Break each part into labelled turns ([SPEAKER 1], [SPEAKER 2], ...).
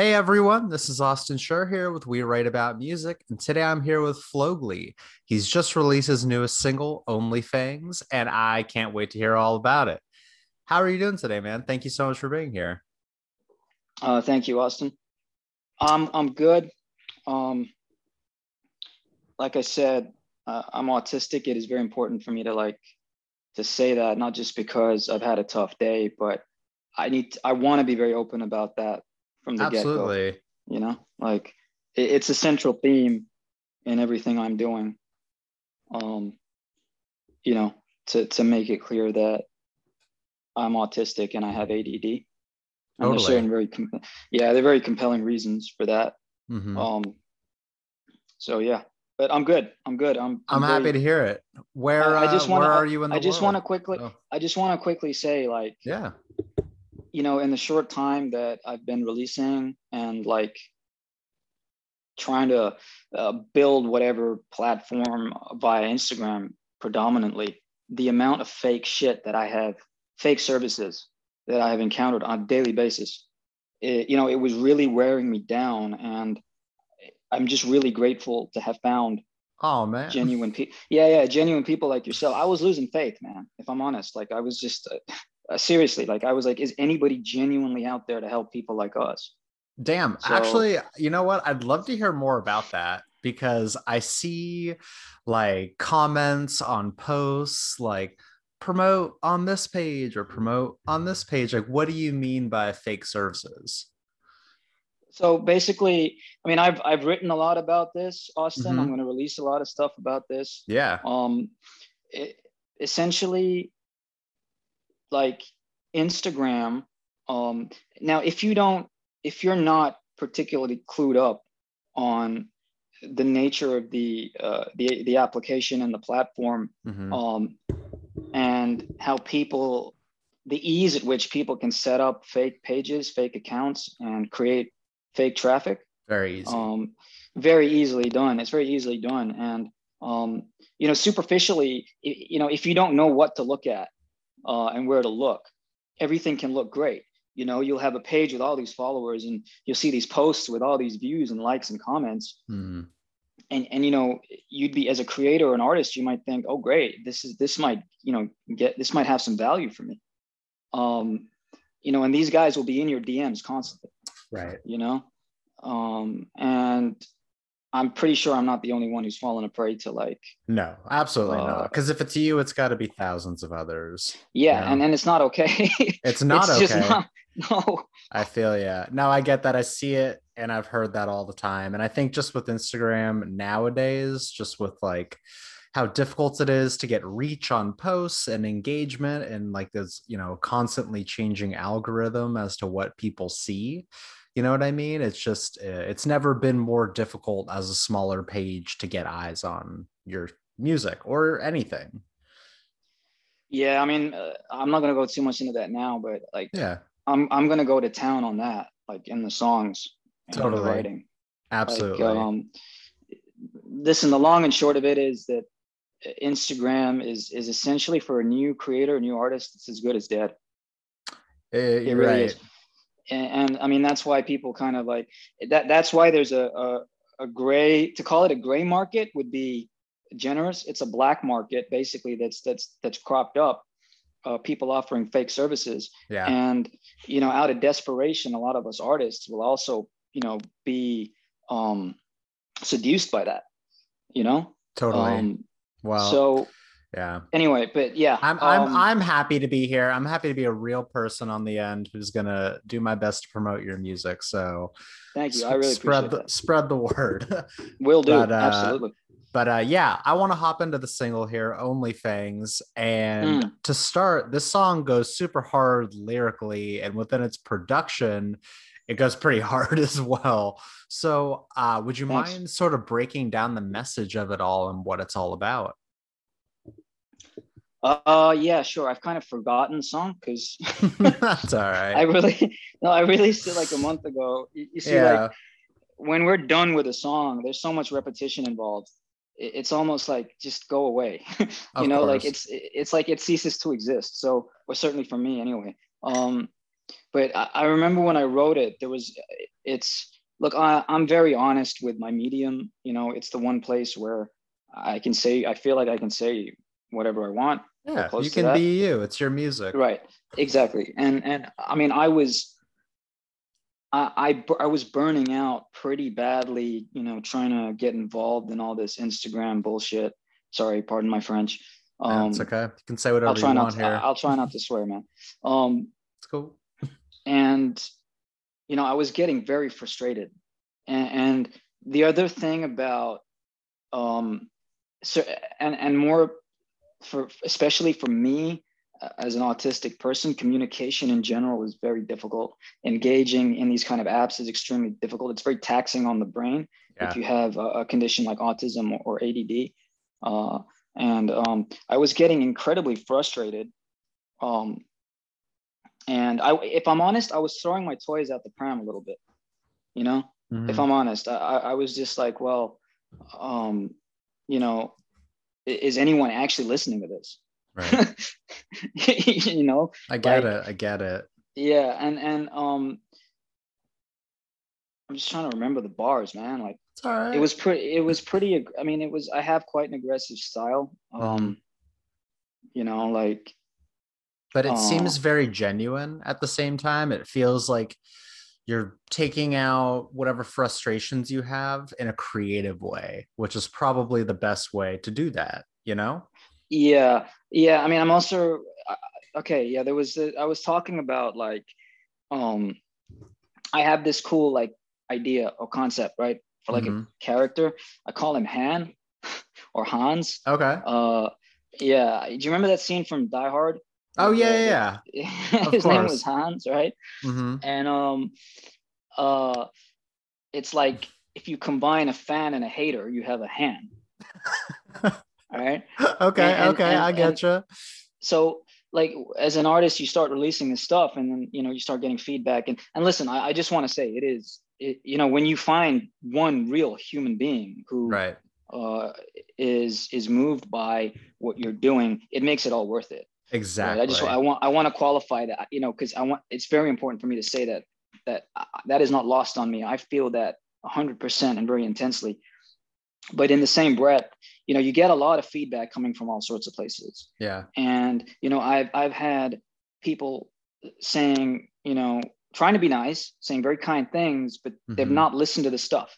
[SPEAKER 1] Hey everyone, this is Austin Schur here with We Write About Music, and today I'm here with Flowgli. He's just released his newest single, Only Fangs, and I can't wait to hear all about it. How are you doing today, man? Thank you so much for being here.
[SPEAKER 2] Uh, thank you, Austin. Um, I'm good. Um, like I said, uh, I'm autistic. It is very important for me to like to say that, not just because I've had a tough day, but I need to, I want to be very open about that from the
[SPEAKER 1] Absolutely.
[SPEAKER 2] get go. You know, like it, it's a central theme in everything I'm doing. Um, you know, to to make it clear that I'm autistic and I have ADD. And
[SPEAKER 1] Totally.
[SPEAKER 2] there's certain very com- yeah, they're very compelling reasons for that.
[SPEAKER 1] Mhm.
[SPEAKER 2] Um, so yeah, but I'm good. I'm good. I'm.
[SPEAKER 1] I'm
[SPEAKER 2] very-
[SPEAKER 1] happy to hear it. Where,
[SPEAKER 2] I- I just
[SPEAKER 1] uh,
[SPEAKER 2] wanna-
[SPEAKER 1] where are you in the
[SPEAKER 2] I just want to quickly.
[SPEAKER 1] Oh,
[SPEAKER 2] I just want to quickly say, like,
[SPEAKER 1] yeah.
[SPEAKER 2] You know, in the short time that I've been releasing and like trying to uh, build whatever platform via Instagram predominantly, the amount of fake shit that I have, fake services that I have encountered on a daily basis, it, you know, it was really wearing me down. And I'm just really grateful to have found
[SPEAKER 1] Oh man.
[SPEAKER 2] genuine people. Yeah, yeah, genuine people like yourself. I was losing faith, man. If I'm honest, like I was just uh, uh, seriously, like I was like, is anybody genuinely out there to help people like us?
[SPEAKER 1] Damn.
[SPEAKER 2] So-
[SPEAKER 1] Actually, you know what? I'd love to hear more about that because I see like comments on posts like promote on this page or promote on this page. Like, what do you mean by fake services?
[SPEAKER 2] So basically, I mean, I've I've written a lot about this, Austin.
[SPEAKER 1] Mhm.
[SPEAKER 2] I'm going to release a lot of stuff about this.
[SPEAKER 1] Yeah.
[SPEAKER 2] Um, it, essentially, like Instagram. Um, now, if you don't, if you're not particularly clued up on the nature of the uh, the the application and the platform,
[SPEAKER 1] Mhm.
[SPEAKER 2] um, and how people, the ease at which people can set up fake pages, fake accounts, and create fake traffic
[SPEAKER 1] Very easy.
[SPEAKER 2] um, very easily done. It's very easily done. And, um, you know, superficially, you know, if you don't know what to look at uh, and where to look, everything can look great. You know, you'll have a page with all these followers and you'll see these posts with all these views and likes and comments.
[SPEAKER 1] Mhm.
[SPEAKER 2] And, and you know, you'd be as a creator or an artist, you might think, oh, great, this is this might, you know, get this might have some value for me. Um, you know, and these guys will be in your DMs constantly
[SPEAKER 1] Right.
[SPEAKER 2] you know um and i'm pretty sure i'm not the only one who's fallen a prey to like
[SPEAKER 1] No, absolutely
[SPEAKER 2] Uh,
[SPEAKER 1] not. Because if it's you, it's got to be thousands of others.
[SPEAKER 2] yeah
[SPEAKER 1] Yeah.
[SPEAKER 2] and and it's not okay
[SPEAKER 1] It's not
[SPEAKER 2] it's
[SPEAKER 1] okay.
[SPEAKER 2] just not no
[SPEAKER 1] I feel yeah. No, I get that. I see it and I've heard that all the time. And I think just with Instagram nowadays, just with like how difficult it is to get reach on posts and engagement and like this, you know, constantly changing algorithm as to what people see. You know what I mean? It's just uh, it's never been more difficult as a smaller page to get eyes on your music or anything.
[SPEAKER 2] yeah i mean uh, i'm not going to go too much into that now but like
[SPEAKER 1] Yeah,
[SPEAKER 2] i'm i'm going to go to town on that like in the songs and in the
[SPEAKER 1] Totally.
[SPEAKER 2] writing
[SPEAKER 1] absolutely.
[SPEAKER 2] like um listen the long and short of it is that instagram is is essentially for a new creator a new artist it's as good as dead
[SPEAKER 1] Uh,
[SPEAKER 2] It really
[SPEAKER 1] right.
[SPEAKER 2] is. And, and I mean, that's why people kind of like that. That's why there's a, a, a gray, to call it a gray market would be generous. It's a black market basically that's, that's, that's cropped up. Uh, people offering fake services.
[SPEAKER 1] Yeah.
[SPEAKER 2] And, you know, out of desperation, a lot of us artists will also, you know, be um, seduced by that, you know?
[SPEAKER 1] Totally.
[SPEAKER 2] Um,
[SPEAKER 1] well,
[SPEAKER 2] so
[SPEAKER 1] yeah.
[SPEAKER 2] anyway, but yeah.
[SPEAKER 1] I'm I'm
[SPEAKER 2] um,
[SPEAKER 1] I'm happy to be here. I'm happy to be a real person on the end who's gonna do my best to promote your music. So
[SPEAKER 2] thank you. I really
[SPEAKER 1] spread the
[SPEAKER 2] that.
[SPEAKER 1] spread the word.
[SPEAKER 2] Will do.
[SPEAKER 1] but, uh,
[SPEAKER 2] Absolutely.
[SPEAKER 1] but uh yeah, I want to hop into the single here, Only Fangs. And
[SPEAKER 2] Mm.
[SPEAKER 1] to start, this song goes super hard lyrically, and within its production, it goes pretty hard as well. So uh would you
[SPEAKER 2] Thanks.
[SPEAKER 1] mind sort of breaking down the message of it all and what it's all about?
[SPEAKER 2] Uh, yeah, sure. I've kind of forgotten the song because
[SPEAKER 1] That's all right.
[SPEAKER 2] I really, no, I released it like a month ago. You, you see,
[SPEAKER 1] yeah.
[SPEAKER 2] like when we're done with a song, there's so much repetition involved. It- It's almost like just go away. you
[SPEAKER 1] Of
[SPEAKER 2] know, like
[SPEAKER 1] course.
[SPEAKER 2] it's it's like it ceases to exist. So, or certainly for me anyway. Um, but I, I remember when I wrote it, there was it's look, I, I'm very honest with my medium. You know, it's the one place where I can say I feel like I can say whatever I want.
[SPEAKER 1] Yeah, you can be you. It's your music.
[SPEAKER 2] Right. Exactly. And and I mean, I was I, I, I was burning out pretty badly, you know, trying to get involved in all this Instagram bullshit. Sorry, pardon my French.
[SPEAKER 1] Um, it's okay. You can say whatever I'll try you
[SPEAKER 2] not
[SPEAKER 1] want
[SPEAKER 2] to,
[SPEAKER 1] here.
[SPEAKER 2] I'll try not to swear, man. Um,
[SPEAKER 1] it's cool.
[SPEAKER 2] and you know, I was getting very frustrated. And, and the other thing about, um, so and and more for especially for me uh, as an autistic person, communication in general is very difficult. Engaging in these kind of apps is extremely difficult. It's very taxing on the brain yeah. if you have a, condition like autism or, or ADD. Uh, and um, I was getting incredibly frustrated. Um, and I, if I'm honest, I was throwing my toys out the pram a little bit. You know, mm-hmm. if I'm honest, I, I was just like, well, um, you know, is anyone actually listening to this?
[SPEAKER 1] Right.
[SPEAKER 2] you know,
[SPEAKER 1] I get like, it. I get it.
[SPEAKER 2] Yeah, and and um, I'm just trying to remember the bars, man. Like, it was pretty. It was pretty. I mean, it was. I have quite an aggressive style. Um, mm. you know, like.
[SPEAKER 1] But it uh, seems very genuine at the same time. It feels like you're taking out whatever frustrations you have in a creative way, which is probably the best way to do that. You know.
[SPEAKER 2] Yeah, yeah. I mean, I'm also okay. Yeah, there was. A, I was talking about like, um, I have this cool like idea or concept, right? For like mm-hmm. a character. I call him Han or Hans.
[SPEAKER 1] Okay.
[SPEAKER 2] Uh, yeah. Do you remember that scene from Die Hard?
[SPEAKER 1] Oh yeah, yeah.
[SPEAKER 2] His name was Hans, right? Mm-hmm. And um, uh, it's like if you combine a fan and a hater, you have a hand. All right.
[SPEAKER 1] Okay. And, okay. And, I get you.
[SPEAKER 2] So, like, as an artist, you start releasing this stuff, and then you know you start getting feedback. And and listen, I, I just want to say it is, it, you know, when you find one real human being who
[SPEAKER 1] right.
[SPEAKER 2] uh, is is moved by what you're doing, it makes it all worth it.
[SPEAKER 1] Exactly.
[SPEAKER 2] Right? I just I want I want to qualify that, you know, because I want it's very important for me to say that that uh, that is not lost on me. I feel that 100% and very intensely but in the same breath you know you get a lot of feedback coming from all sorts of places
[SPEAKER 1] yeah
[SPEAKER 2] and you know i've i've had people saying you know trying to be nice saying very kind things but mm-hmm. they've not listened to the stuff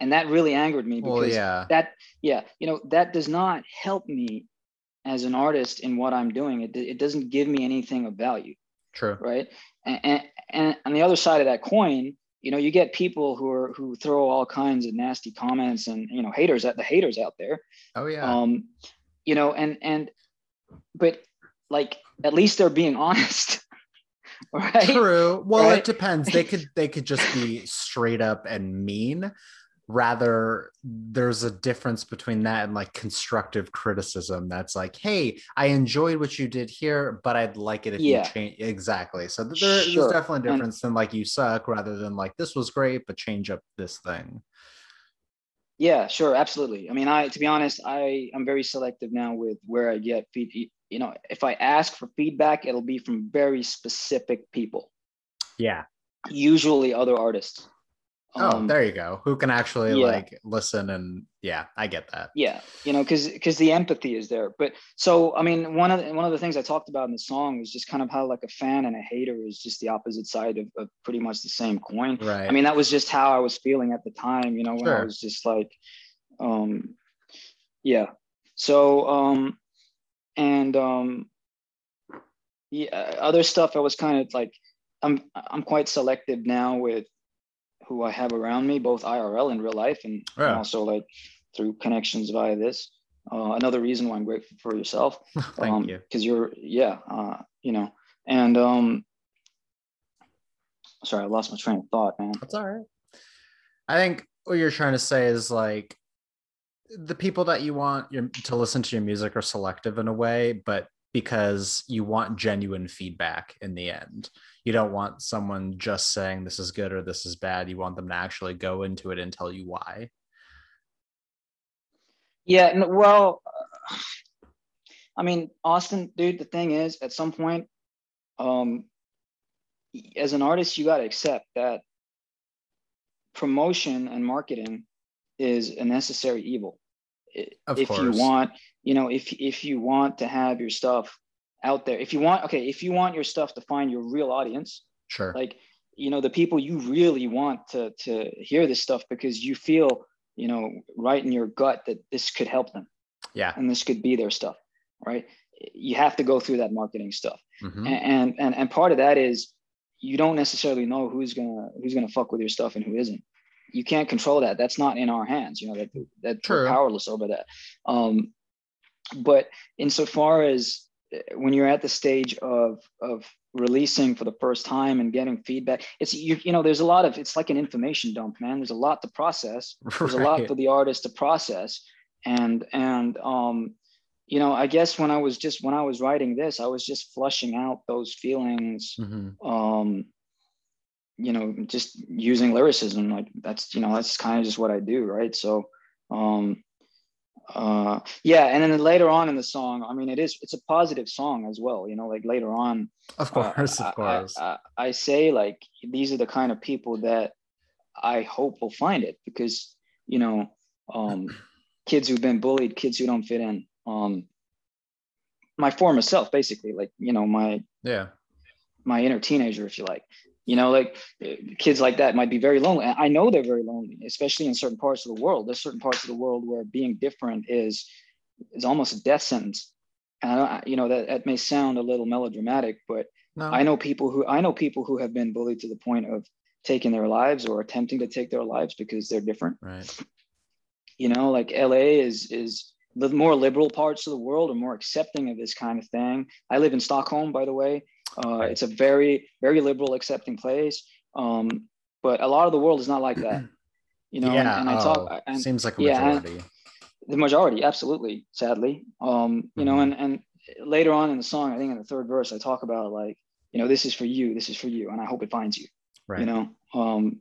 [SPEAKER 2] and that really angered me because
[SPEAKER 1] well, yeah.
[SPEAKER 2] that yeah you know that does not help me as an artist in what i'm doing it, it doesn't give me anything of value.
[SPEAKER 1] True.
[SPEAKER 2] Right? And, and, and on the other side of that coin you know you get people who are who throw all kinds of nasty comments and you know haters at the haters out there.
[SPEAKER 1] Oh yeah.
[SPEAKER 2] Um you know and and but like at least they're being honest right?
[SPEAKER 1] True. Well right? it depends. They could they could just be straight up and mean rather there's a difference between that and like constructive criticism that's like hey i enjoyed what you did here but i'd like it if yeah. you change exactly. So there, sure. there's definitely a difference and, than like you suck rather than like this was great but change up this thing.
[SPEAKER 2] Yeah sure absolutely. I mean i to be honest i i'm very selective now with where i get feed you know if i ask for feedback it'll be from very specific people.
[SPEAKER 1] Yeah.
[SPEAKER 2] Usually other artists
[SPEAKER 1] Oh, um, there you go. Who can actually yeah. like listen and yeah, I get that.
[SPEAKER 2] Yeah, you know, because because the empathy is there. But so I mean, one of the, one of the things I talked about in the song was just kind of how like a fan and a hater is just the opposite side of, of pretty much the same coin.
[SPEAKER 1] Right.
[SPEAKER 2] I mean, that was just how I was feeling at the time. You know, when sure. I was just like, um, yeah. So um, and um, yeah, other stuff I was kind of like, I'm I'm quite selective now with who I have around me, both IRL and real life, and, yeah. and also like through connections via this. Uh, another reason why I'm grateful for yourself.
[SPEAKER 1] Thank um, you.
[SPEAKER 2] Because you're, yeah, uh, you know, and um, sorry, I lost my train of thought, man.
[SPEAKER 1] That's all right. I think what you're trying to say is like the people that you want your, to listen to your music are selective in a way, but because you want genuine feedback in the end you don't want someone just saying this is good or this is bad you want them to actually go into it and tell you why
[SPEAKER 2] yeah well i mean austin dude the thing is at some point um as an artist, you got to accept that promotion and marketing is a necessary evil.
[SPEAKER 1] Of
[SPEAKER 2] if
[SPEAKER 1] course.
[SPEAKER 2] you want, you know, if if you want to have your stuff out there, if you want, okay, if you want your stuff to find your real audience,
[SPEAKER 1] Sure.
[SPEAKER 2] like you know the people you really want to to hear this stuff because you feel you know right in your gut that this could help them
[SPEAKER 1] yeah.
[SPEAKER 2] and this could be their stuff right you have to go through that marketing stuff
[SPEAKER 1] Mhm.
[SPEAKER 2] and and and part of that is you don't necessarily know who's gonna who's gonna fuck with your stuff and who isn't you can't control that that's not in our hands you know that that
[SPEAKER 1] True.
[SPEAKER 2] we're powerless over that um but insofar as when you're at the stage of of releasing for the first time and getting feedback it's you, you know there's a lot of it's like an information dump man. There's a lot to process. There's a lot for the artist to process. And and um you know i guess when i was just when i was writing this i was just flushing out those feelings
[SPEAKER 1] Mhm.
[SPEAKER 2] um you know just using lyricism. Like that's you know that's kind of just what i do right? So um uh yeah and then later on in the song i mean it is it's a positive song as well you know like later on
[SPEAKER 1] Of
[SPEAKER 2] uh,
[SPEAKER 1] course.
[SPEAKER 2] I-
[SPEAKER 1] of course.
[SPEAKER 2] I, I, I say like these are the kind of people that I hope will find it because you know um, kids who've been bullied, kids who don't fit in. Um, my former self, basically, like you know my
[SPEAKER 1] yeah.
[SPEAKER 2] my inner teenager, if you like. You know, like uh, kids like that might be very lonely. I know they're very lonely, especially in certain parts of the world. There's certain parts of the world where being different is is almost a death sentence. And I, you know that that may sound a little melodramatic, but
[SPEAKER 1] No.
[SPEAKER 2] I know people who I know people who have been bullied to the point of taking their lives or attempting to take their lives because they're different.
[SPEAKER 1] Right.
[SPEAKER 2] You know, like LA is is the more liberal parts of the world are more accepting of this kind of thing. I live in Stockholm, by the way. Uh, It's a very very liberal, accepting place. Um, but a lot of the world is not like that. You know, and,
[SPEAKER 1] yeah.
[SPEAKER 2] and I
[SPEAKER 1] oh,
[SPEAKER 2] talk and
[SPEAKER 1] seems like a
[SPEAKER 2] yeah, the majority absolutely sadly um you know
[SPEAKER 1] Mhm.
[SPEAKER 2] and and later on in the song i think in the third verse i talk about like you know this is for you this is for you and i hope it finds you
[SPEAKER 1] right.
[SPEAKER 2] you know um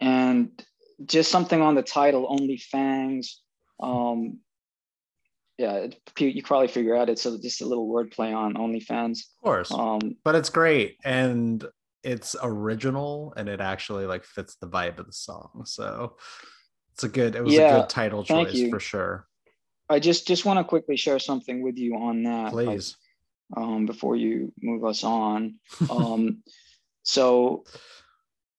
[SPEAKER 2] and just something on the title only fangs um yeah you you probably figure out it's a, just a little wordplay on OnlyFans.
[SPEAKER 1] of course.
[SPEAKER 2] Um,
[SPEAKER 1] but it's great and it's original and it actually like fits the vibe of the song. So it's a good. It was a good title choice
[SPEAKER 2] you.
[SPEAKER 1] for sure.
[SPEAKER 2] I just just want to quickly share something with you on that, like,
[SPEAKER 1] Please.
[SPEAKER 2] um, before you move us on. Um, so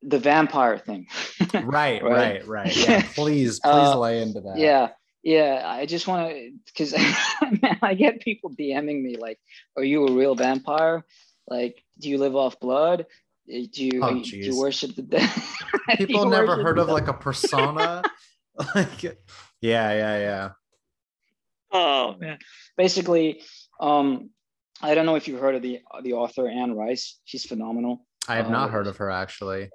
[SPEAKER 2] the vampire thing.
[SPEAKER 1] right,
[SPEAKER 2] Right.
[SPEAKER 1] right, right. Yeah. Please, please
[SPEAKER 2] Uh,
[SPEAKER 1] lay into that.
[SPEAKER 2] yeah yeah i just want to because i get people dming me like are you a real vampire like do you live off blood Uh, do you,
[SPEAKER 1] Oh,
[SPEAKER 2] you- do you worship the dead
[SPEAKER 1] People never heard of
[SPEAKER 2] dead?
[SPEAKER 1] like a persona. like, yeah, yeah, yeah.
[SPEAKER 2] oh man basically um i don't know if you've heard of the the author anne rice she's phenomenal
[SPEAKER 1] I have
[SPEAKER 2] Uh,
[SPEAKER 1] not heard of her actually.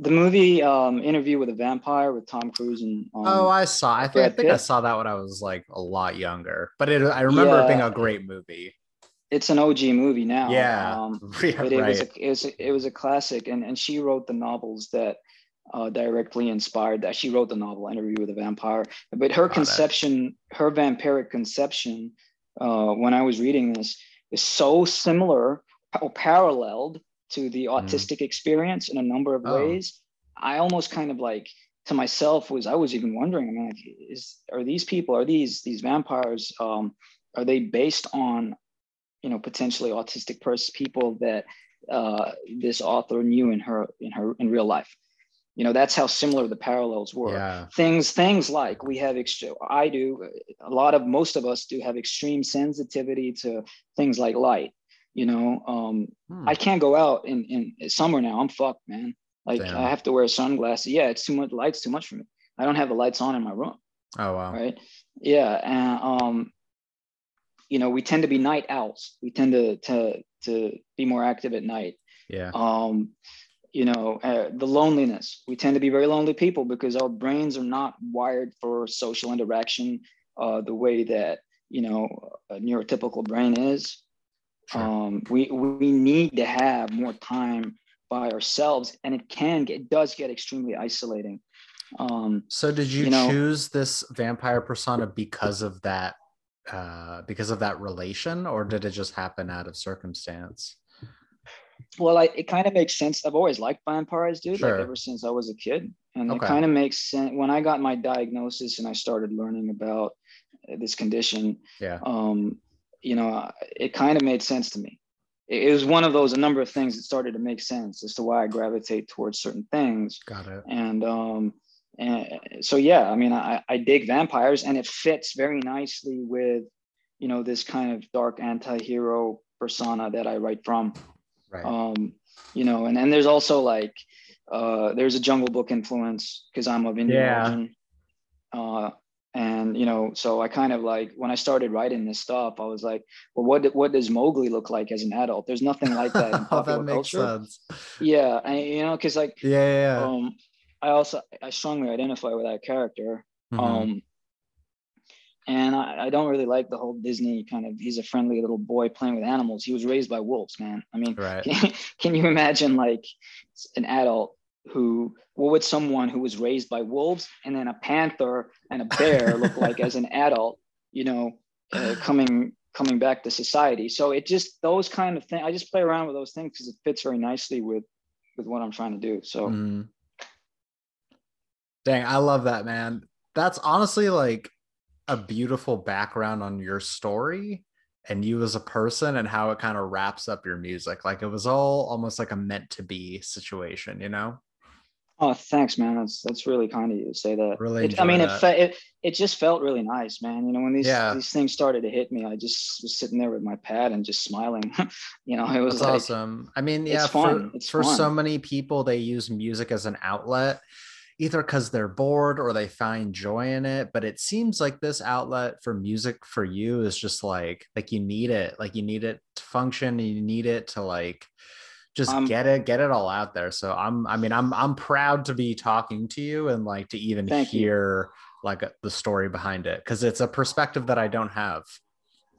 [SPEAKER 2] The movie um interview with a vampire with tom cruise and um,
[SPEAKER 1] oh, I saw. I think, I think I saw that when I was like a lot younger. But it, I remember it being a great movie.
[SPEAKER 2] it's an og movie now
[SPEAKER 1] Yeah,
[SPEAKER 2] um
[SPEAKER 1] yeah,
[SPEAKER 2] but it was a, it was a, it was a classic and and she wrote the novels that uh, directly inspired that she wrote the novel interview with a vampire but her
[SPEAKER 1] Got it.
[SPEAKER 2] conception her vampiric conception uh, when i was reading this is so similar or paralleled to the autistic experience in a number of
[SPEAKER 1] Mm. Oh.
[SPEAKER 2] ways. I almost kind of like to myself was i was even wondering i mean like is are these people are these these vampires um are they based on you know potentially autistic person people that uh, this author knew in her in her in real life? You know that's how similar the parallels were.
[SPEAKER 1] Yeah,
[SPEAKER 2] things things like we have extra i do a lot of most of us do have extreme sensitivity to things like light you know um
[SPEAKER 1] Hmm.
[SPEAKER 2] i can't go out in in summer now. I'm fucked man. Like
[SPEAKER 1] Damn.
[SPEAKER 2] i have to wear sunglasses. Yeah it's too much light's too much for me. I don't have the lights on in my room
[SPEAKER 1] Oh wow.
[SPEAKER 2] right? Yeah and um you know we tend to be night owls. We tend to to to be more active at night.
[SPEAKER 1] Yeah.
[SPEAKER 2] um you know uh, the loneliness. We tend to be very lonely people because our brains are not wired for social interaction uh the way that you know a neurotypical brain is
[SPEAKER 1] Sure.
[SPEAKER 2] um we we need to have more time by ourselves and it can get it does get extremely isolating um
[SPEAKER 1] So did you,
[SPEAKER 2] you know-
[SPEAKER 1] choose this vampire persona because of that uh because of that relation or did it just happen out of circumstance?
[SPEAKER 2] Well, I, it kind of makes sense. I've always liked vampires, dude.
[SPEAKER 1] Sure.
[SPEAKER 2] Like ever since I was a kid, and
[SPEAKER 1] Okay.
[SPEAKER 2] it kind of makes sense when I got my diagnosis and I started learning about this condition.
[SPEAKER 1] Yeah.
[SPEAKER 2] Um, you know, it kind of made sense to me. It, was one of those a number of things that started to make sense as to why I gravitate towards certain things.
[SPEAKER 1] Got it.
[SPEAKER 2] And um, and so yeah, I mean, I, I dig vampires, and it fits very nicely with, you know, this kind of dark anti-hero persona that I write from
[SPEAKER 1] Right.
[SPEAKER 2] um you know and and there's also like uh there's a jungle book influence because i'm of indian
[SPEAKER 1] Yeah.
[SPEAKER 2] origin uh and you know so i kind of like when i started writing this stuff i was like well what what does mowgli look like as an adult there's nothing like that in
[SPEAKER 1] oh,
[SPEAKER 2] popular
[SPEAKER 1] that makes
[SPEAKER 2] culture
[SPEAKER 1] sense.
[SPEAKER 2] yeah and, you know because like
[SPEAKER 1] Yeah. Yeah. yeah.
[SPEAKER 2] um i also i strongly identify with that character
[SPEAKER 1] Mhm.
[SPEAKER 2] um and I, I don't really like the whole disney kind of he's a friendly little boy playing with animals he was raised by wolves man i mean
[SPEAKER 1] right.
[SPEAKER 2] can, can you imagine like an adult who what would someone who was raised by wolves and then a panther and a bear look like as an adult you know uh, coming coming back to society so it just those kind of things i just play around with those things because it fits very nicely with with what i'm trying to do so
[SPEAKER 1] Mhm. Dang, I love that, man. That's honestly like a beautiful background on your story and you as a person and how it kind of wraps up your music. Like it was all almost like a meant to be situation, you know?
[SPEAKER 2] Oh thanks man that's that's really kind of you to say that
[SPEAKER 1] Really
[SPEAKER 2] It- i mean
[SPEAKER 1] enjoy
[SPEAKER 2] it, fe- it it just felt really nice man you know when these
[SPEAKER 1] Yeah.
[SPEAKER 2] these things started to hit me i just was sitting there with my pad and just smiling you know it was like
[SPEAKER 1] awesome. I mean, yeah,
[SPEAKER 2] it's
[SPEAKER 1] for,
[SPEAKER 2] fun. It's
[SPEAKER 1] for so many people, they use music as an outlet, either because they're bored or they find joy in it. But it seems like this outlet for music for you is just like like you need it, like you need it to function. You need it to like just
[SPEAKER 2] Um,
[SPEAKER 1] get it, get it all out there. So I'm, I mean, I'm I'm proud to be talking to you and like to even
[SPEAKER 2] Thank you.
[SPEAKER 1] hear like the story behind it because it's a perspective that I don't have.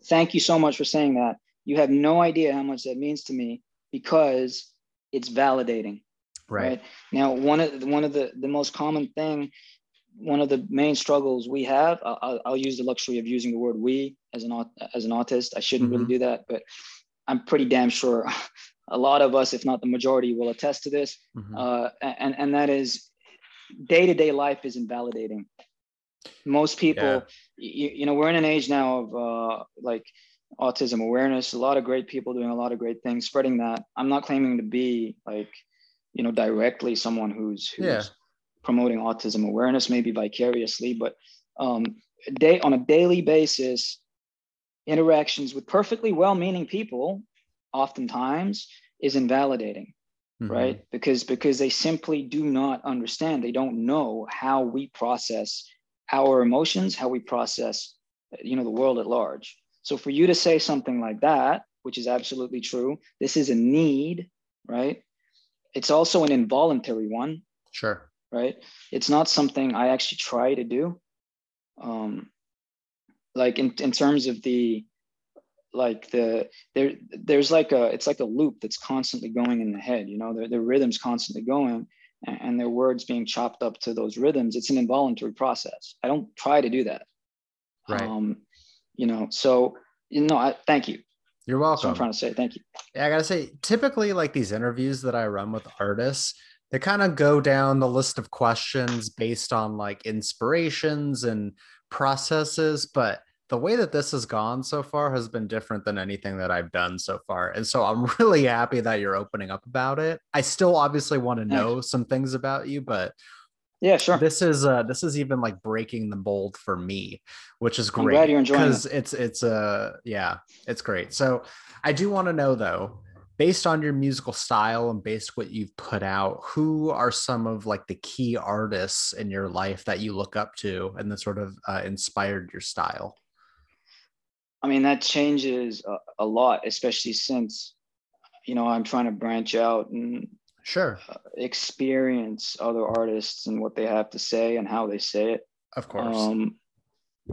[SPEAKER 2] thank you so much for saying that. You have no idea how much that means to me because it's validating.
[SPEAKER 1] Right.
[SPEAKER 2] Now, one of the, one of the the most common thing, one of the main struggles we have. I'll, I'll use the luxury of using the word "we" as an as an autist. I shouldn't really do that, but I'm pretty damn sure a lot of us, if not the majority, will attest to this.
[SPEAKER 1] Mhm.
[SPEAKER 2] Uh, and and that is day to day life is invalidating. Most people, you, you know, we're in an age now of uh, like autism awareness. A lot of great people doing a lot of great things, spreading that. I'm not claiming to be like, you know, directly someone who's who's
[SPEAKER 1] Yeah.
[SPEAKER 2] promoting autism awareness, maybe vicariously, but um, day on a daily basis, interactions with perfectly well-meaning people, oftentimes, is invalidating
[SPEAKER 1] Mhm.
[SPEAKER 2] right? Because because they simply do not understand. They don't know how we process our emotions how we process you know the world at large. So for you to say something like that which is absolutely true this is a need right? It's also an involuntary one
[SPEAKER 1] Sure.
[SPEAKER 2] right? It's not something i actually try to do. Um like in, in terms of the like the there there's like a it's like a loop that's constantly going in the head you know the, the rhythms constantly going and, and their words being chopped up to those rhythms it's an involuntary process i don't try to do that
[SPEAKER 1] Right.
[SPEAKER 2] um you know so you know i thank you
[SPEAKER 1] You're welcome.
[SPEAKER 2] i'm trying to say thank you
[SPEAKER 1] Yeah, I gotta say, typically, like these interviews that I run with artists, they kind of go down the list of questions based on like inspirations and processes. But the way that this has gone so far has been different than anything that I've done so far. And so I'm really happy that you're opening up about it. I still obviously want to know some things about you, but
[SPEAKER 2] yeah sure
[SPEAKER 1] this is uh this is even like breaking the mold for me which is
[SPEAKER 2] I'm
[SPEAKER 1] great
[SPEAKER 2] glad you're enjoying it.
[SPEAKER 1] because it's it's uh yeah it's great so i do want to know though based on your musical style and based what you've put out who are some of like the key artists in your life that you look up to and that sort of uh, inspired your style
[SPEAKER 2] I mean, that changes a, a lot, especially since, you know, I'm trying to branch out and
[SPEAKER 1] sure
[SPEAKER 2] experience other artists and what they have to say and how they say it.
[SPEAKER 1] of course
[SPEAKER 2] Um,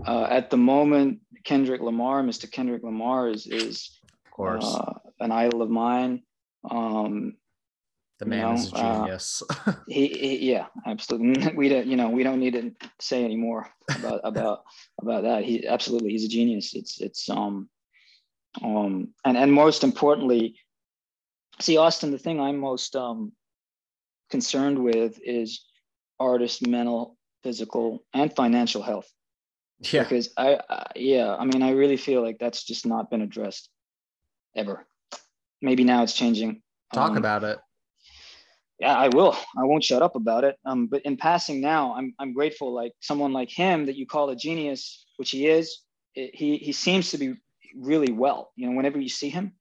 [SPEAKER 2] uh, at the moment, Kendrick Lamar, Mr. Kendrick Lamar, is is
[SPEAKER 1] of course
[SPEAKER 2] uh, an idol of mine. Um,
[SPEAKER 1] the
[SPEAKER 2] you
[SPEAKER 1] man is a
[SPEAKER 2] know, uh,
[SPEAKER 1] genius
[SPEAKER 2] he, he, yeah, absolutely. We don't, you know, we don't need to say any more about about about that. He absolutely, he's a genius. It's it's um um and and most importantly, see austin the thing i'm most um, concerned with is artist mental physical and financial health
[SPEAKER 1] Yeah.
[SPEAKER 2] because I, I yeah i mean i really feel like that's just not been addressed ever maybe now it's changing
[SPEAKER 1] Talk
[SPEAKER 2] Um,
[SPEAKER 1] about it.
[SPEAKER 2] Yeah i will. I won't shut up about it. Um, but in passing now i'm, I'm grateful like someone like him that you call a genius which he is it, he, he seems to be really well. You know whenever you see him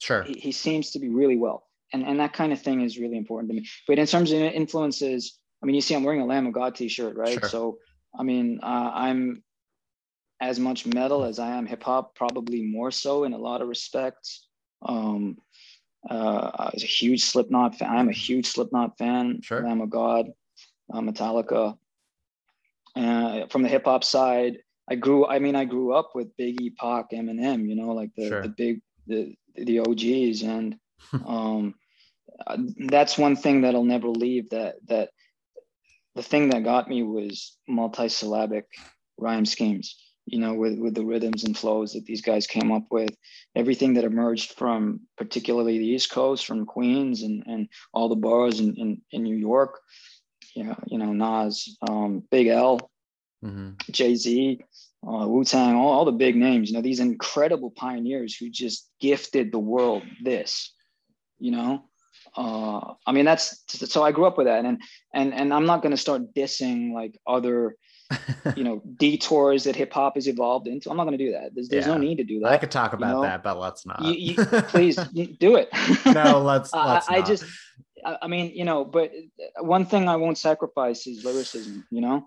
[SPEAKER 1] Sure.
[SPEAKER 2] he, he seems to be really well. And and that kind of thing is really important to me. But in terms of influences i mean you see i'm wearing a lamb of god t-shirt right?
[SPEAKER 1] Sure.
[SPEAKER 2] so i mean uh, i'm as much metal as i am hip-hop probably more so in a lot of respects. Um uh i was a huge slipknot fan i'm a huge slipknot fan
[SPEAKER 1] Sure.
[SPEAKER 2] lamb of god uh, metallica uh, from the hip-hop side i grew i mean i grew up with biggie Pac, eminem you know like the,
[SPEAKER 1] Sure.
[SPEAKER 2] the big the the og's and um uh, that's one thing that'll never leave that that the thing that got me was multisyllabic rhyme schemes you know with with the rhythms and flows that these guys came up with. Everything that emerged from particularly the east coast from queens and and all the boroughs in in, in new york you know you know nas um, big l
[SPEAKER 1] hmm
[SPEAKER 2] jay-z uh, wu-tang all, all the big names you know these incredible pioneers who just gifted the world this you know? Uh i mean that's so i grew up with that. And and and i'm not going to start dissing like other you know detours that hip hop has evolved into i'm not going to do that there's, there's no need to do that.
[SPEAKER 1] I could talk about
[SPEAKER 2] know,
[SPEAKER 1] that, but let's not.
[SPEAKER 2] you, you, please do it
[SPEAKER 1] no, let's.
[SPEAKER 2] I,
[SPEAKER 1] let's
[SPEAKER 2] I
[SPEAKER 1] not.
[SPEAKER 2] just I, I mean you know but one thing i won't sacrifice is lyricism you know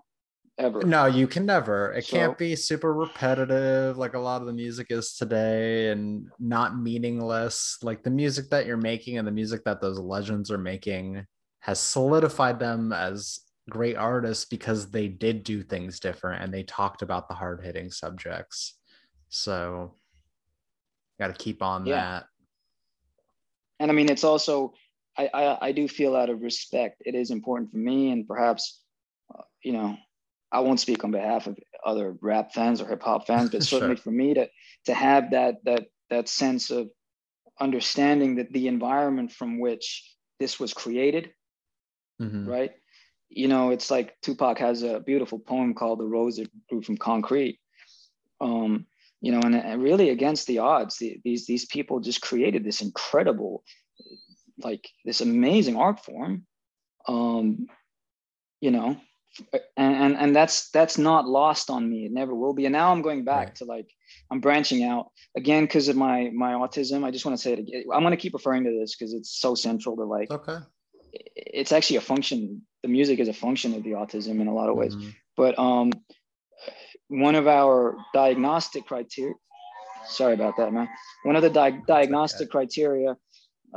[SPEAKER 2] ever
[SPEAKER 1] No, you can never. It
[SPEAKER 2] So-
[SPEAKER 1] can't be super repetitive like a lot of the music is today and not meaningless. Like the music that you're making and the music that those legends are making has solidified them as great artists because they did do things different and they talked about the hard hitting subjects. So, got to keep on
[SPEAKER 2] Yeah.
[SPEAKER 1] that.
[SPEAKER 2] and I mean, it's also I, I I do feel out of respect. It is important for me, and perhaps uh, you know, I won't speak on behalf of other rap fans or hip hop fans, but
[SPEAKER 1] Sure.
[SPEAKER 2] certainly for me to to have that that that sense of understanding that the environment from which this was created,
[SPEAKER 1] Mhm.
[SPEAKER 2] right? You know, it's like Tupac has a beautiful poem called "The Rose That Grew from Concrete." Um, you know, and, and really against the odds, the, these these people just created this incredible, like this amazing art form. Um, you know, and, and and that's that's not lost on me. It never will be. And now I'm going back
[SPEAKER 1] Right.
[SPEAKER 2] to like I'm branching out again because of my my autism. I just want to say it again. I'm going to keep referring to this because it's so central to like
[SPEAKER 1] okay.
[SPEAKER 2] it's actually a function. The music is a function of the autism in a lot of ways.
[SPEAKER 1] Mhm.
[SPEAKER 2] but um, one of our diagnostic criteria sorry about that man. One of the di- diagnostic criteria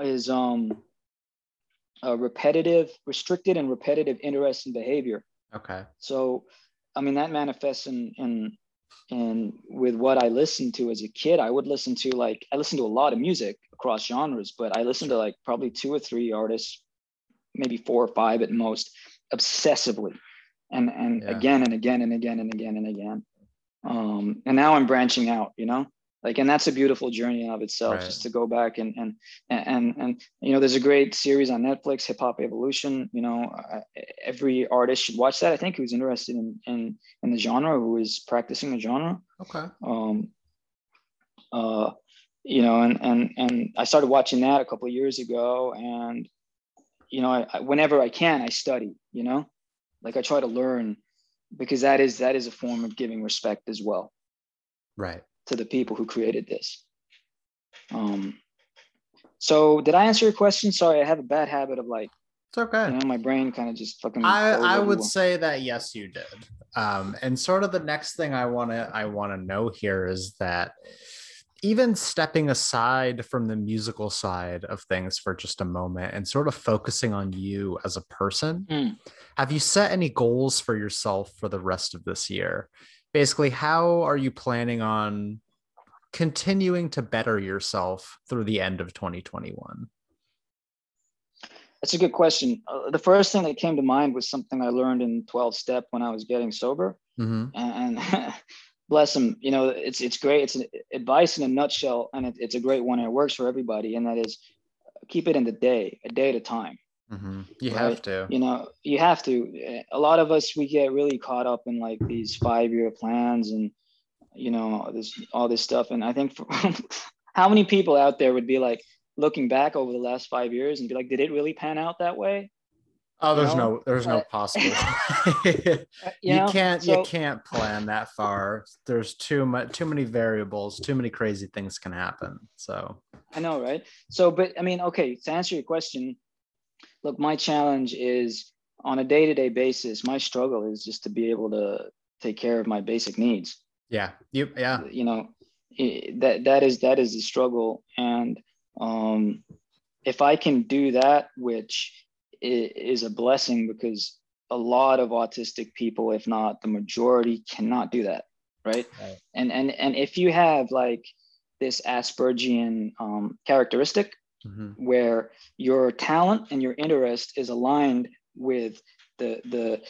[SPEAKER 2] is um, a repetitive restricted and repetitive interest in behavior.
[SPEAKER 1] Okay.
[SPEAKER 2] so i mean that manifests in in in with what i listened to as a kid. I would listen to like i listened to a lot of music across genres but i listened to like probably two or three artists maybe four or five at most obsessively and and
[SPEAKER 1] Yeah.
[SPEAKER 2] again and again and again and again and again um and now i'm branching out you know like and that's a beautiful journey in of itself
[SPEAKER 1] Right.
[SPEAKER 2] just to go back and and and and you know there's a great series on netflix hip hop evolution you know uh, every artist should watch that i think who's interested in in in the genre who is practicing the genre
[SPEAKER 1] Okay.
[SPEAKER 2] um uh you know and and and i started watching that a couple of years ago and you know I, I whenever i can i study you know like i try to learn because that is that is a form of giving respect as well
[SPEAKER 1] Right.
[SPEAKER 2] to the people who created this um so did i answer your question sorry i have a bad habit of like
[SPEAKER 1] It's okay.
[SPEAKER 2] you know my brain kind of just fucking
[SPEAKER 1] I, I would say that yes, you did. Um, and sort of the next thing I want to I want to know here is that even stepping aside from the musical side of things for just a moment and sort of focusing on you as a person,
[SPEAKER 2] Mm.
[SPEAKER 1] have you set any goals for yourself for the rest of this year? Basically, how are you planning on continuing to better yourself through the end of 2021?
[SPEAKER 2] That's a good question. Uh, the first thing that came to mind was something I learned in 12 step when I was getting sober.
[SPEAKER 1] Mhm.
[SPEAKER 2] And, and bless him, you know, it's it's great. It's an advice in a nutshell, and it, it's a great one. And it works for everybody. And that is keep it in the day, a day at a time.
[SPEAKER 1] Mm-hmm. You
[SPEAKER 2] right?
[SPEAKER 1] have to.
[SPEAKER 2] You know, you have to. A lot of us we get really caught up in like these five year plans and you know this all this stuff. And I think for, how many people out there would be like looking back over the last five years and be like, did it really pan out that way?
[SPEAKER 1] Oh, there's
[SPEAKER 2] know?
[SPEAKER 1] no, there's no
[SPEAKER 2] Uh,
[SPEAKER 1] possible.
[SPEAKER 2] You,
[SPEAKER 1] you
[SPEAKER 2] know?
[SPEAKER 1] can't,
[SPEAKER 2] So-
[SPEAKER 1] you can't plan that far. There's too much, too many variables. Too many crazy things can happen. So
[SPEAKER 2] I know, right? So, but I mean, okay, to answer your question, look, my challenge is on a day to day basis, my struggle is just to be able to take care of my basic needs.
[SPEAKER 1] yeah, you, yeah,
[SPEAKER 2] You know, that that is that is the struggle, and um, if I can do that, which is a blessing because a lot of autistic people, if not the majority, cannot do that, right?
[SPEAKER 1] Right.
[SPEAKER 2] And and and if you have like this Aspergian um, characteristic,
[SPEAKER 1] Mhm.
[SPEAKER 2] where your talent and your interest is aligned with the the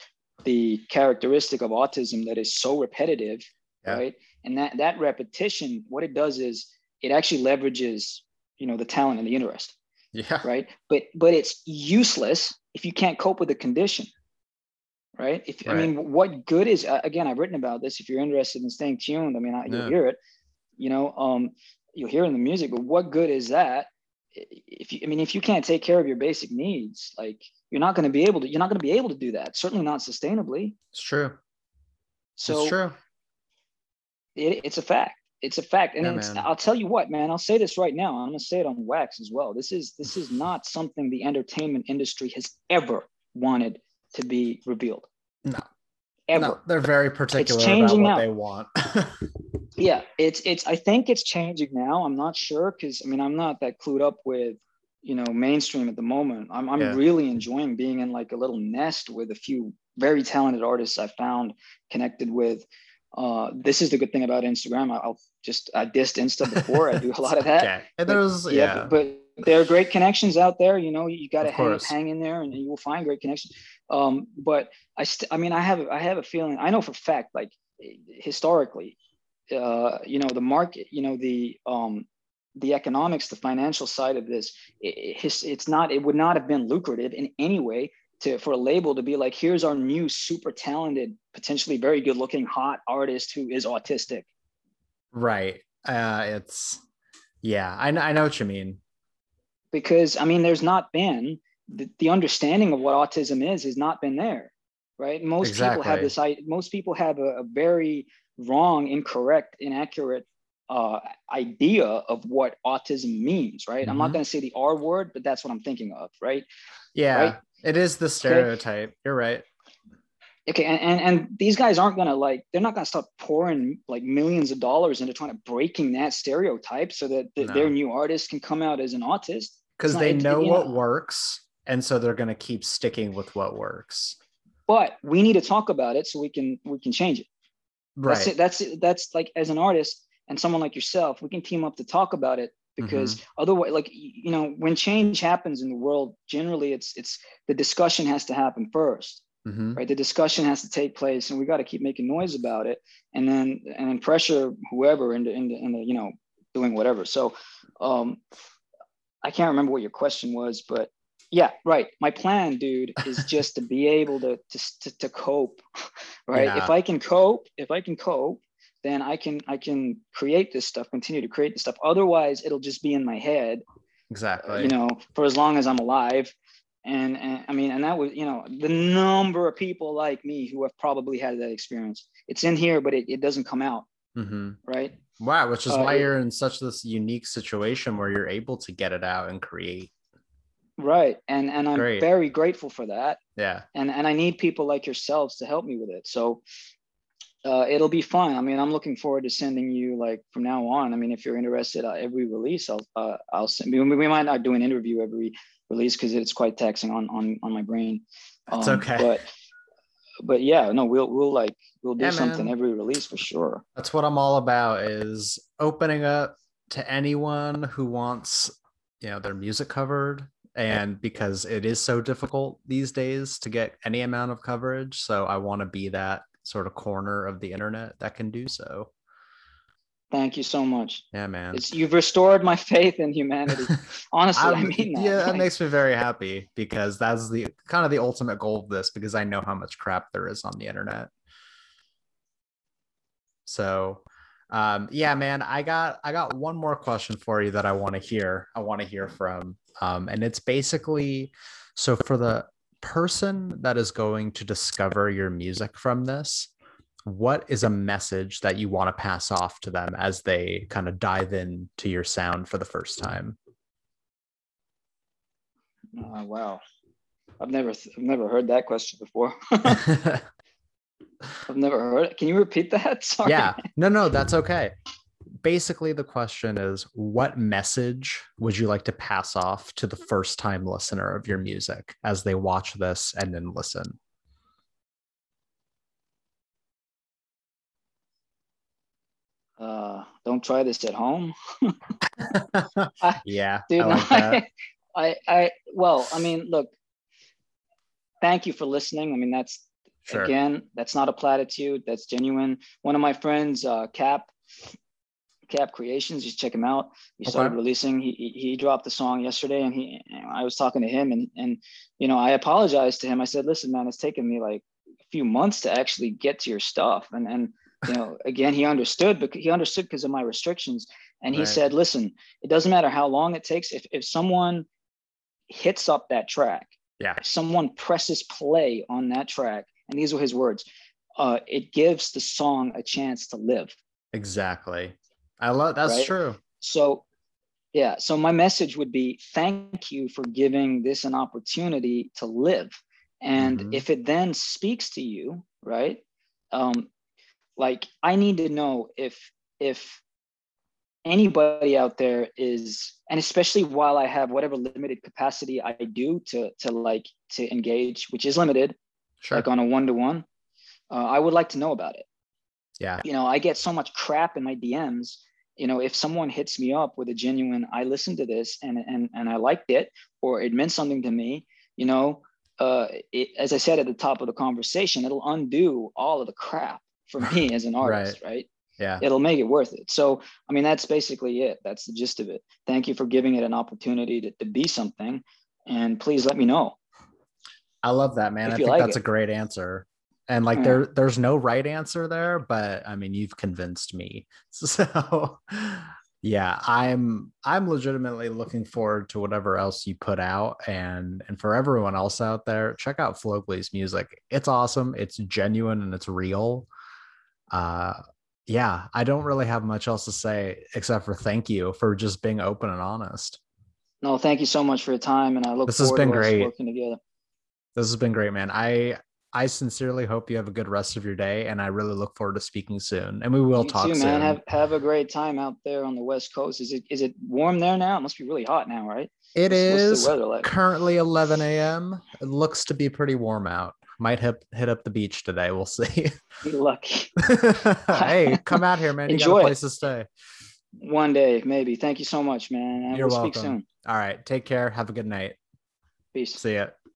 [SPEAKER 2] the characteristic of autism that is so repetitive
[SPEAKER 1] Yeah.
[SPEAKER 2] right and that that repetition what it does is it actually leverages you know the talent and the interest
[SPEAKER 1] yeah,
[SPEAKER 2] right? But but it's useless if you can't cope with the condition right? If i mean what good is again i've written about this. If you're interested in staying tuned i mean I, you'll
[SPEAKER 1] Yeah.
[SPEAKER 2] hear it you know um you'll hear in the music but what good is that? If you i mean if you can't take care of your basic needs like you're not going to be able to you're not going to be able to do that certainly not sustainably.
[SPEAKER 1] It's true.
[SPEAKER 2] so
[SPEAKER 1] it's true.
[SPEAKER 2] it, it's a fact it's a fact and
[SPEAKER 1] Yeah,
[SPEAKER 2] i'll tell you what man i'll say this right now i'm going to say it on wax as well this is this is not something the entertainment industry has ever wanted to be revealed
[SPEAKER 1] No.
[SPEAKER 2] ever
[SPEAKER 1] No, they're very particular about
[SPEAKER 2] changing
[SPEAKER 1] what
[SPEAKER 2] now.
[SPEAKER 1] they want.
[SPEAKER 2] yeah it's it's i think it's changing now i'm not sure because i mean i'm not that clued up with you know mainstream at the moment i'm, I'm
[SPEAKER 1] Yeah.
[SPEAKER 2] really enjoying being in like a little nest with a few very talented artists i found connected with uh, this is the good thing about instagram I- i'll just i dissed insta before i do a lot of that
[SPEAKER 1] okay. And there's,
[SPEAKER 2] yeah,
[SPEAKER 1] yeah.
[SPEAKER 2] but, but there are great connections out there. You know, you got to hang, hang in there, and you will find great connections. Um, but I, st- I mean, I have, I have a feeling. I know for a fact, like historically, uh, you know, the market, you know, the um, the economics, the financial side of this, it, it's, it's not, it would not have been lucrative in any way to for a label to be like, here's our new super talented, potentially very good looking, hot artist who is autistic.
[SPEAKER 1] Right. Uh, it's, yeah, I, I know what you mean.
[SPEAKER 2] because I mean, there's not been the, the understanding of what autism is has not been there, right? Most people have this. I most people have a, a very wrong, incorrect, inaccurate uh, idea of what autism means, right? I'm not
[SPEAKER 1] Mhm.
[SPEAKER 2] going to say the R word, but that's what I'm thinking of, right?
[SPEAKER 1] Yeah.
[SPEAKER 2] Right?
[SPEAKER 1] It is the stereotype. You're right.
[SPEAKER 2] Okay, and, and and these guys aren't gonna like they're not gonna stop pouring like millions of dollars into trying to breaking that stereotype so that th- their new artist can come out as an autist.
[SPEAKER 1] Because they
[SPEAKER 2] it-
[SPEAKER 1] know
[SPEAKER 2] you
[SPEAKER 1] what
[SPEAKER 2] know-
[SPEAKER 1] works. And so they're going to keep sticking with what works.
[SPEAKER 2] But we need to talk about it so we can we can change it. That's
[SPEAKER 1] Right.
[SPEAKER 2] it. That's it. That's like as an artist and someone like yourself, we can team up to talk about it because
[SPEAKER 1] Mm-hmm.
[SPEAKER 2] otherwise, like you know, when change happens in the world, generally it's it's the discussion has to happen first,
[SPEAKER 1] hmm
[SPEAKER 2] right? The discussion has to take place, and we got to keep making noise about it, and then and then pressure whoever into into, into you know doing whatever. So, um, I can't remember what your question was, but yeah, right. My plan, dude, is just to be able to to to, to cope, right?
[SPEAKER 1] Yeah.
[SPEAKER 2] If I can cope, if I can cope, then I can I can create this stuff, continue to create this stuff. Otherwise, it'll just be in my head,
[SPEAKER 1] Exactly.
[SPEAKER 2] you know, for as long as I'm alive. And, and I mean, and that was, you know, the number of people like me who have probably had that experience. It's in here, but it, it doesn't come out,
[SPEAKER 1] hmm
[SPEAKER 2] right?
[SPEAKER 1] Wow. Which is
[SPEAKER 2] Uh,
[SPEAKER 1] why you're in such this unique situation where you're able to get it out and create.
[SPEAKER 2] Right. And and I'm
[SPEAKER 1] Great.
[SPEAKER 2] very grateful for that.
[SPEAKER 1] Yeah.
[SPEAKER 2] and and I need people like yourselves to help me with it. So uh, it'll be fun. I mean, I'm looking forward to sending you like from now on. I mean, if you're interested, uh, every release, I'll uh, I'll send. We, we might not do an interview every release because it's quite taxing on on on my brain.
[SPEAKER 1] It's
[SPEAKER 2] Um,
[SPEAKER 1] okay.
[SPEAKER 2] But but yeah, no, we'll we'll like we'll do
[SPEAKER 1] Yeah,
[SPEAKER 2] something
[SPEAKER 1] man.
[SPEAKER 2] every release for sure.
[SPEAKER 1] That's what I'm all about is opening up to anyone who wants, you know, their music covered. And because it is so difficult these days to get any amount of coverage. So I want to be that sort of corner of the internet that can do so.
[SPEAKER 2] Thank you so much.
[SPEAKER 1] Yeah, man.
[SPEAKER 2] It's you've restored my faith in humanity. Honestly, I mean that.
[SPEAKER 1] Yeah, that makes me very happy because that's the kind of the ultimate goal of this because I know how much crap there is on the internet. So um yeah man i got i got one more question for you that i want to hear i want to hear from um and it's basically so for the person that is going to discover your music from this what is a message that you want to pass off to them as they kind of dive into your sound for the first time?
[SPEAKER 2] Uh, wow, I've never I've never heard that question before. I've never heard it. Can you repeat that?
[SPEAKER 1] Sorry. Yeah, no, no, that's okay. Basically, the question is what message would you like to pass off to the first time listener of your music as they watch this and then listen?
[SPEAKER 2] uh, don't try this at home.
[SPEAKER 1] yeah,
[SPEAKER 2] dude. I, like I, I, I, well, I mean, look. Thank you for listening. I mean, that's sure. again, that's not a platitude. That's genuine. One of my friends, uh, Cap, Cap Creations, just check him out. He started okay. releasing. He, he he dropped the song yesterday, and he. I was talking to him, and and you know, I apologized to him. I said, "Listen, man, it's taken me like a few months to actually get to your stuff," and and you know again he understood but he understood because of my restrictions and he right. said listen it doesn't matter how long it takes if, if someone hits up that track
[SPEAKER 1] yeah
[SPEAKER 2] someone presses play on that track and these were his words uh, it gives the song a chance to live
[SPEAKER 1] exactly i love that's right? true
[SPEAKER 2] so yeah so my message would be thank you for giving this an opportunity to live and mm-hmm. if it then speaks to you right um, like i need to know if if anybody out there is and especially while i have whatever limited capacity i do to to like to engage which is limited sure. like on a one-to-one uh, i would like to know about it
[SPEAKER 1] yeah
[SPEAKER 2] you know i get so much crap in my dms you know if someone hits me up with a genuine i listened to this and and and i liked it or it meant something to me you know uh, it, as i said at the top of the conversation it'll undo all of the crap for me as an artist, right. right?
[SPEAKER 1] Yeah.
[SPEAKER 2] It'll make it worth it. So, I mean, that's basically it. That's the gist of it. Thank you for giving it an opportunity to, to be something. And please let me know.
[SPEAKER 1] I love that, man. I think like that's it. a great answer. And like there, there's no right answer there, but I mean, you've convinced me. So yeah, I'm I'm legitimately looking forward to whatever else you put out. And and for everyone else out there, check out Flowgli's music. It's awesome, it's genuine and it's real uh, yeah, I don't really have much else to say except for thank you for just being open and honest.
[SPEAKER 2] No, thank you so much for your time, and I look.
[SPEAKER 1] This has been great.
[SPEAKER 2] Working together.
[SPEAKER 1] This has been great, man. I I sincerely hope you have a good rest of your day, and I really look forward to speaking soon. And we will you talk too, soon. Man,
[SPEAKER 2] have have a great time out there on the west coast. Is it is it warm there now? It must be really hot now, right?
[SPEAKER 1] It what's, is like? currently 11 a.m. It looks to be pretty warm out. Might hit hit up the beach today. We'll see.
[SPEAKER 2] Be lucky.
[SPEAKER 1] hey, come out here, man. Enjoy you got a place it. to stay.
[SPEAKER 2] One day, maybe. Thank you so much, man.
[SPEAKER 1] You're we'll welcome. All right. Take care. Have a good night.
[SPEAKER 2] Peace.
[SPEAKER 1] See ya.